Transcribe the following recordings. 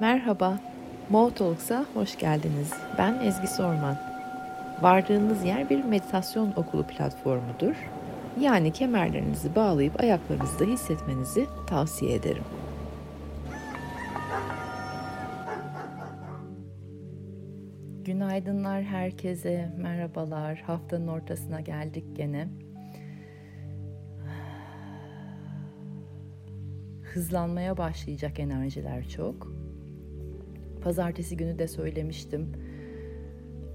Merhaba, Mo Talks'a hoş geldiniz. Ben Ezgi Sorman. Vardığınız yer bir meditasyon okulu platformudur. Yani kemerlerinizi bağlayıp ayaklarınızda hissetmenizi tavsiye ederim. Günaydınlar herkese, merhabalar. Haftanın ortasına geldik gene. Hızlanmaya başlayacak enerjiler çok. Pazartesi günü de söylemiştim.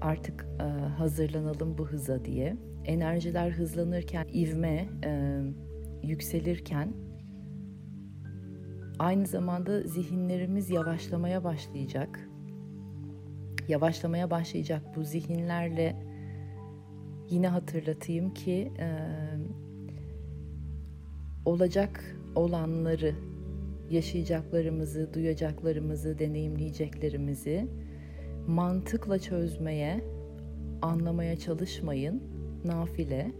Artık e, hazırlanalım bu hıza diye. Enerjiler hızlanırken, ivme e, yükselirken aynı zamanda zihinlerimiz yavaşlamaya başlayacak. Yavaşlamaya başlayacak bu zihinlerle yine hatırlatayım ki e, olacak olanları yaşayacaklarımızı, duyacaklarımızı, deneyimleyeceklerimizi mantıkla çözmeye, anlamaya çalışmayın. Nafile.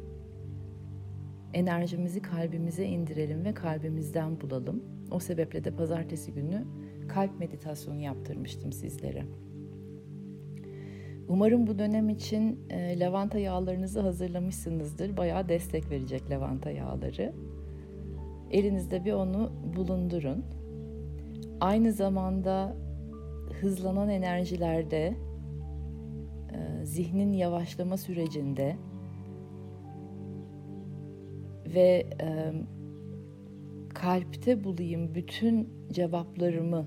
Enerjimizi kalbimize indirelim ve kalbimizden bulalım. O sebeple de pazartesi günü kalp meditasyonu yaptırmıştım sizlere. Umarım bu dönem için e, lavanta yağlarınızı hazırlamışsınızdır. Bayağı destek verecek lavanta yağları. Elinizde bir onu bulundurun. Aynı zamanda hızlanan enerjilerde, e, zihnin yavaşlama sürecinde ve e, kalpte bulayım bütün cevaplarımı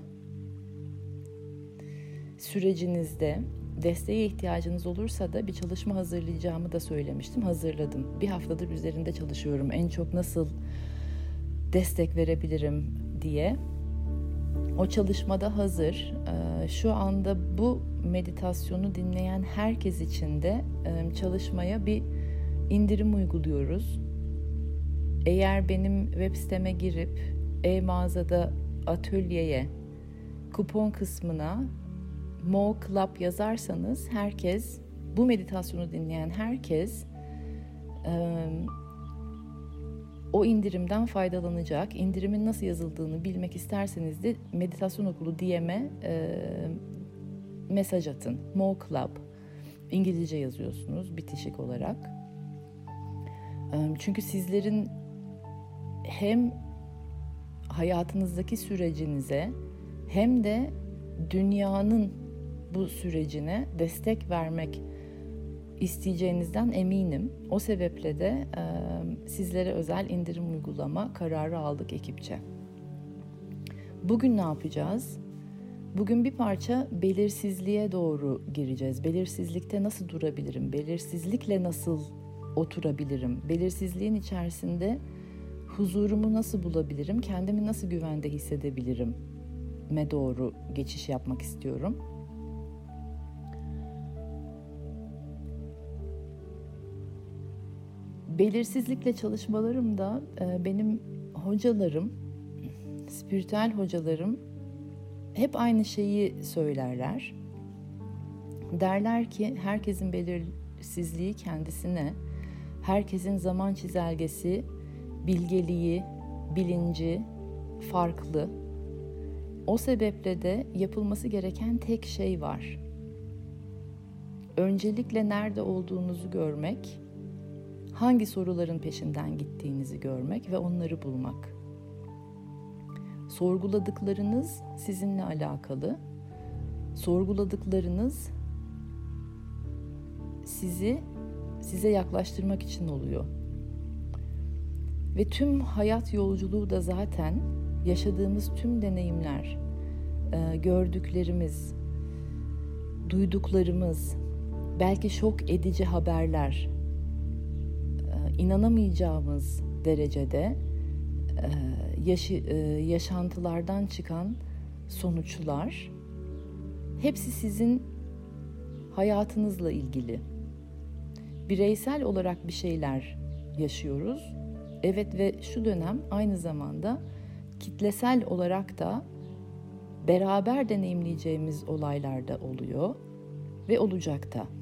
sürecinizde desteğe ihtiyacınız olursa da bir çalışma hazırlayacağımı da söylemiştim. Hazırladım. Bir haftadır üzerinde çalışıyorum. En çok nasıl destek verebilirim diye. O çalışmada hazır. Ee, şu anda bu meditasyonu dinleyen herkes için de e, çalışmaya bir indirim uyguluyoruz. Eğer benim web siteme girip e-mağazada atölyeye kupon kısmına Mo Club yazarsanız herkes bu meditasyonu dinleyen herkes o indirimden faydalanacak. İndirimin nasıl yazıldığını bilmek isterseniz de meditasyon okulu DM'e e, mesaj atın. Mo Club. İngilizce yazıyorsunuz bitişik olarak. E, çünkü sizlerin hem hayatınızdaki sürecinize hem de dünyanın bu sürecine destek vermek isteyeceğinizden eminim. O sebeple de e, sizlere özel indirim uygulama kararı aldık ekipçe. Bugün ne yapacağız? Bugün bir parça belirsizliğe doğru gireceğiz. Belirsizlikte nasıl durabilirim? Belirsizlikle nasıl oturabilirim? Belirsizliğin içerisinde huzurumu nasıl bulabilirim? Kendimi nasıl güvende hissedebilirim? Me doğru geçiş yapmak istiyorum. Belirsizlikle çalışmalarımda e, benim hocalarım, spiritüel hocalarım hep aynı şeyi söylerler. Derler ki herkesin belirsizliği kendisine, herkesin zaman çizelgesi, bilgeliği, bilinci farklı. O sebeple de yapılması gereken tek şey var. Öncelikle nerede olduğunuzu görmek, hangi soruların peşinden gittiğinizi görmek ve onları bulmak. Sorguladıklarınız sizinle alakalı. Sorguladıklarınız sizi size yaklaştırmak için oluyor. Ve tüm hayat yolculuğu da zaten yaşadığımız tüm deneyimler, e, gördüklerimiz, duyduklarımız, belki şok edici haberler, inanamayacağımız derecede e, yaşı, e, yaşantılardan çıkan sonuçlar hepsi sizin hayatınızla ilgili. Bireysel olarak bir şeyler yaşıyoruz. Evet ve şu dönem aynı zamanda kitlesel olarak da beraber deneyimleyeceğimiz olaylar da oluyor ve olacak da.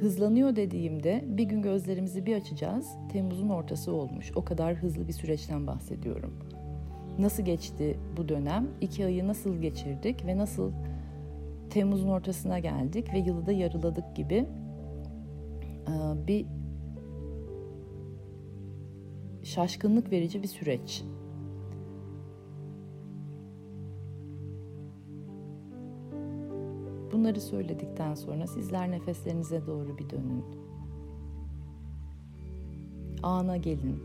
Hızlanıyor dediğimde bir gün gözlerimizi bir açacağız. Temmuz'un ortası olmuş. O kadar hızlı bir süreçten bahsediyorum. Nasıl geçti bu dönem? İki ayı nasıl geçirdik ve nasıl Temmuz'un ortasına geldik ve yılı da yarıladık gibi bir şaşkınlık verici bir süreç. Bunları söyledikten sonra sizler nefeslerinize doğru bir dönün. Ana gelin.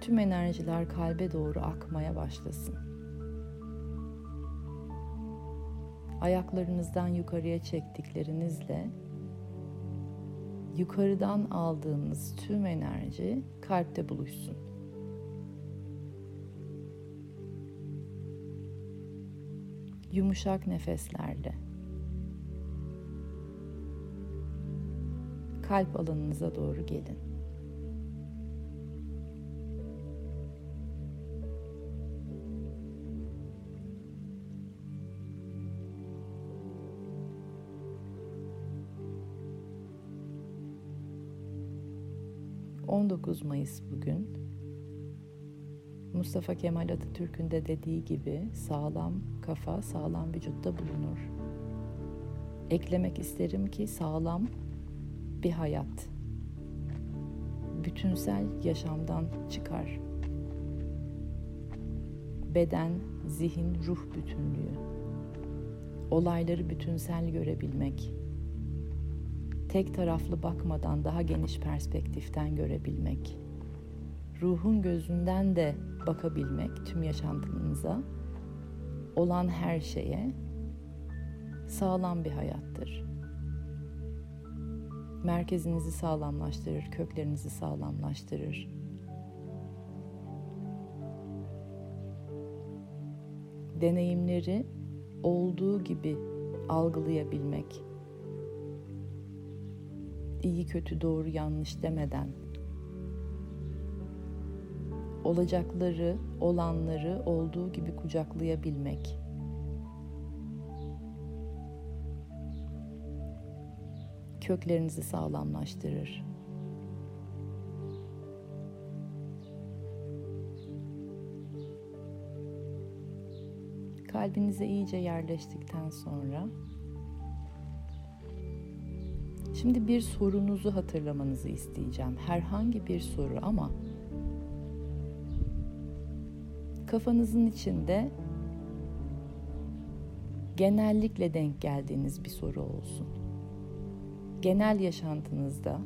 Tüm enerjiler kalbe doğru akmaya başlasın. Ayaklarınızdan yukarıya çektiklerinizle yukarıdan aldığınız tüm enerji kalpte buluşsun. Yumuşak nefeslerle kalp alanınıza doğru gelin. 19 Mayıs bugün. Mustafa Kemal Atatürk'ün de dediği gibi sağlam kafa sağlam vücutta bulunur. Eklemek isterim ki sağlam bir hayat. Bütünsel yaşamdan çıkar. Beden, zihin, ruh bütünlüğü. Olayları bütünsel görebilmek tek taraflı bakmadan daha geniş perspektiften görebilmek, ruhun gözünden de bakabilmek tüm yaşantınıza, olan her şeye sağlam bir hayattır. Merkezinizi sağlamlaştırır, köklerinizi sağlamlaştırır. Deneyimleri olduğu gibi algılayabilmek, iyi kötü doğru yanlış demeden olacakları, olanları olduğu gibi kucaklayabilmek. Köklerinizi sağlamlaştırır. Kalbinize iyice yerleştikten sonra Şimdi bir sorunuzu hatırlamanızı isteyeceğim. Herhangi bir soru ama kafanızın içinde genellikle denk geldiğiniz bir soru olsun. Genel yaşantınızda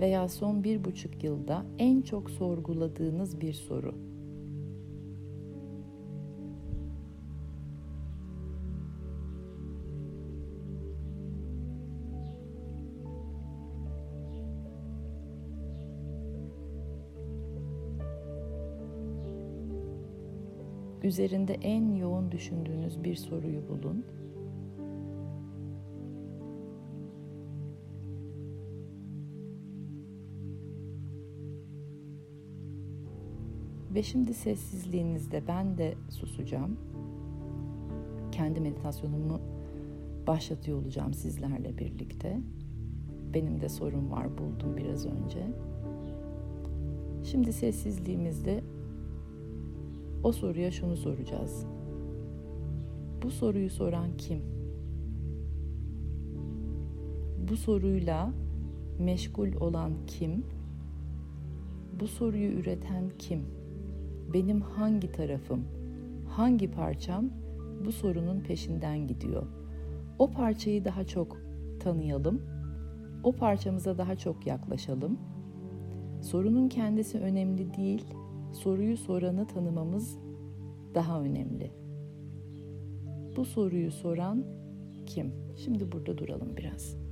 veya son bir buçuk yılda en çok sorguladığınız bir soru. Üzerinde en yoğun düşündüğünüz bir soruyu bulun. Ve şimdi sessizliğinizde ben de susacağım. Kendi meditasyonumu başlatıyor olacağım sizlerle birlikte. Benim de sorum var buldum biraz önce. Şimdi sessizliğimizde o soruya şunu soracağız. Bu soruyu soran kim? Bu soruyla meşgul olan kim? Bu soruyu üreten kim? Benim hangi tarafım, hangi parçam bu sorunun peşinden gidiyor? O parçayı daha çok tanıyalım. O parçamıza daha çok yaklaşalım. Sorunun kendisi önemli değil soruyu soranı tanımamız daha önemli. Bu soruyu soran kim? Şimdi burada duralım biraz.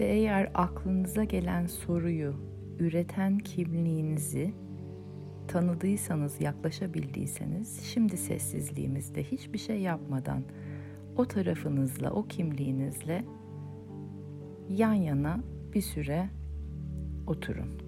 Ve eğer aklınıza gelen soruyu üreten kimliğinizi tanıdıysanız, yaklaşabildiyseniz şimdi sessizliğimizde hiçbir şey yapmadan o tarafınızla, o kimliğinizle yan yana bir süre oturun.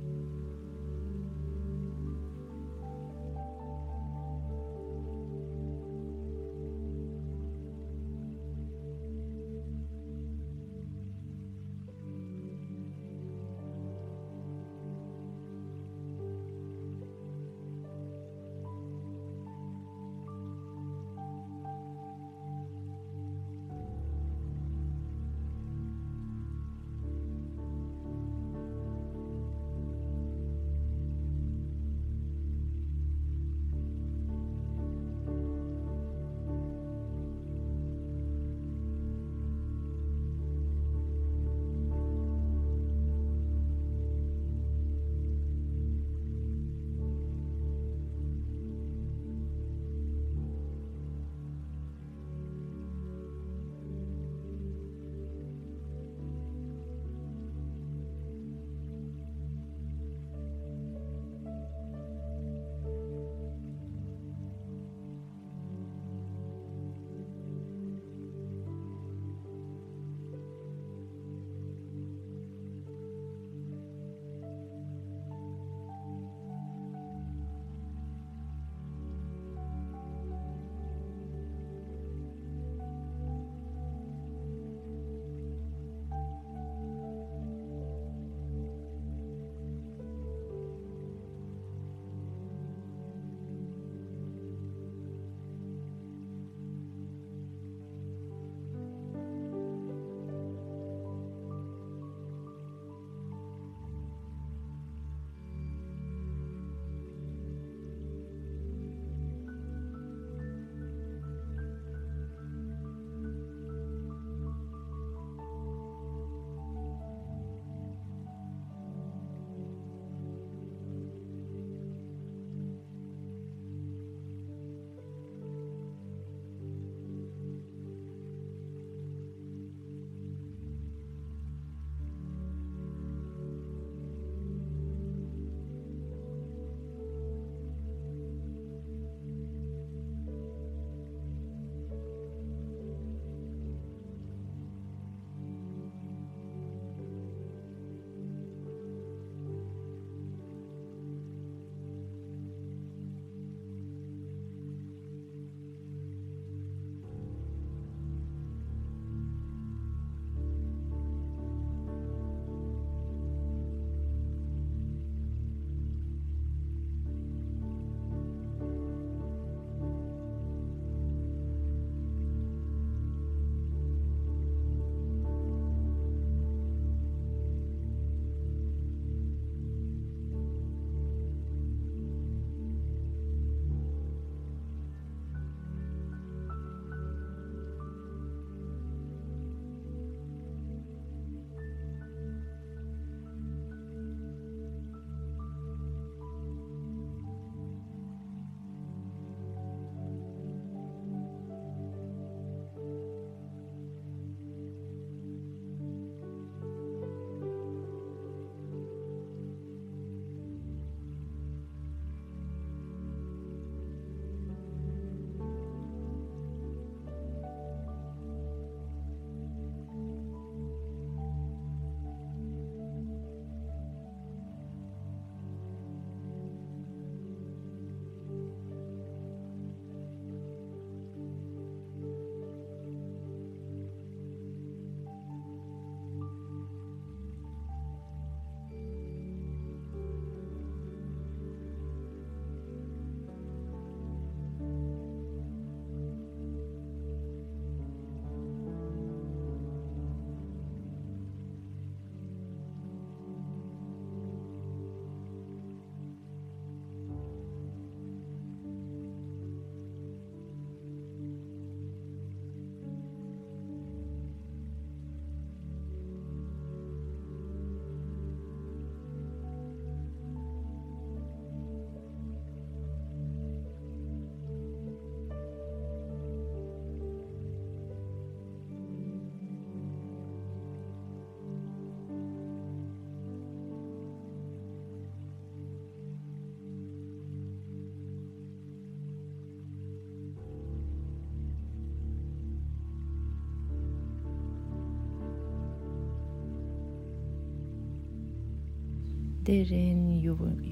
Derin,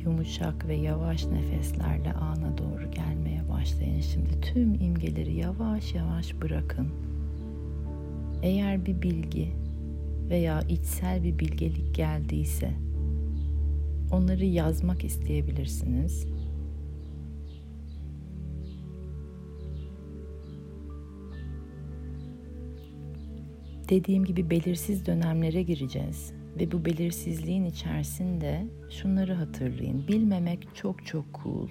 yumuşak ve yavaş nefeslerle ana doğru gelmeye başlayın. Şimdi tüm imgeleri yavaş yavaş bırakın. Eğer bir bilgi veya içsel bir bilgelik geldiyse onları yazmak isteyebilirsiniz. Dediğim gibi belirsiz dönemlere gireceğiz ve bu belirsizliğin içerisinde şunları hatırlayın. Bilmemek çok çok cool.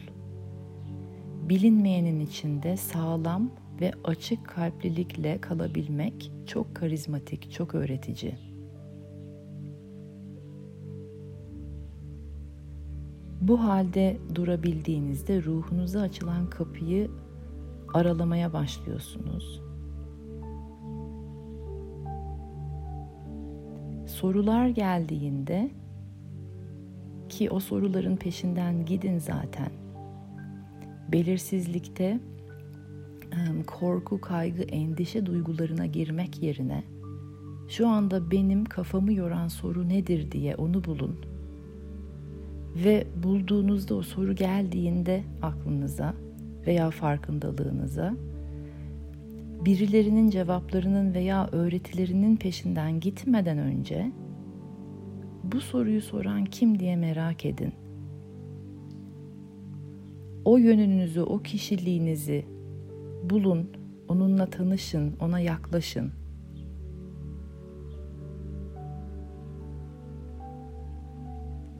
Bilinmeyenin içinde sağlam ve açık kalplilikle kalabilmek çok karizmatik, çok öğretici. Bu halde durabildiğinizde ruhunuza açılan kapıyı aralamaya başlıyorsunuz. Sorular geldiğinde ki o soruların peşinden gidin zaten. Belirsizlikte korku, kaygı, endişe duygularına girmek yerine şu anda benim kafamı yoran soru nedir diye onu bulun. Ve bulduğunuzda o soru geldiğinde aklınıza veya farkındalığınıza birilerinin cevaplarının veya öğretilerinin peşinden gitmeden önce bu soruyu soran kim diye merak edin. O yönünüzü, o kişiliğinizi bulun, onunla tanışın, ona yaklaşın.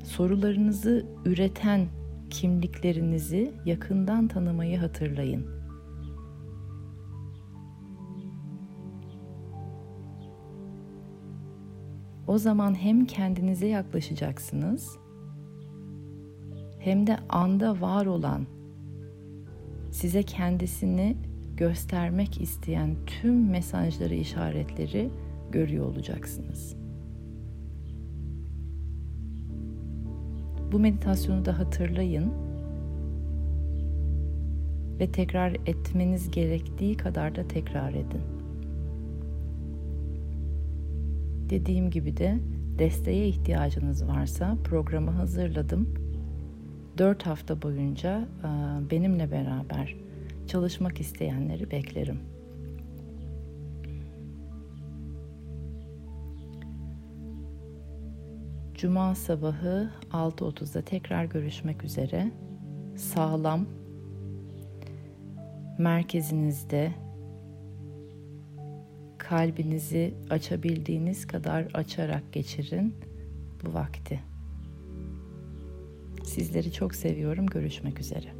Sorularınızı üreten kimliklerinizi yakından tanımayı hatırlayın. O zaman hem kendinize yaklaşacaksınız hem de anda var olan size kendisini göstermek isteyen tüm mesajları, işaretleri görüyor olacaksınız. Bu meditasyonu da hatırlayın ve tekrar etmeniz gerektiği kadar da tekrar edin. Dediğim gibi de desteğe ihtiyacınız varsa programı hazırladım. 4 hafta boyunca benimle beraber çalışmak isteyenleri beklerim. Cuma sabahı 6.30'da tekrar görüşmek üzere. Sağlam, merkezinizde kalbinizi açabildiğiniz kadar açarak geçirin bu vakti. Sizleri çok seviyorum. Görüşmek üzere.